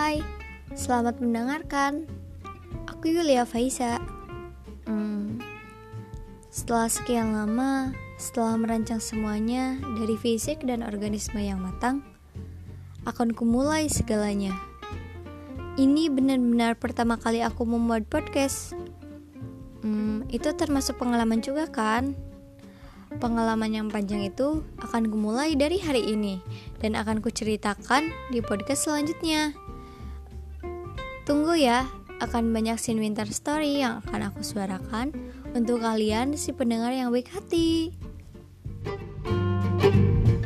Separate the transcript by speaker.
Speaker 1: Hai, selamat mendengarkan. Aku Yulia Faisa. Hmm, setelah sekian lama, setelah merancang semuanya dari fisik dan organisme yang matang, akan kumulai segalanya. Ini benar-benar pertama kali aku membuat podcast. Hmm, itu termasuk pengalaman juga kan? Pengalaman yang panjang itu akan kumulai dari hari ini dan akan kuceritakan di podcast selanjutnya. Tunggu ya, akan banyak scene winter story yang akan aku suarakan untuk kalian si pendengar yang baik hati. thank you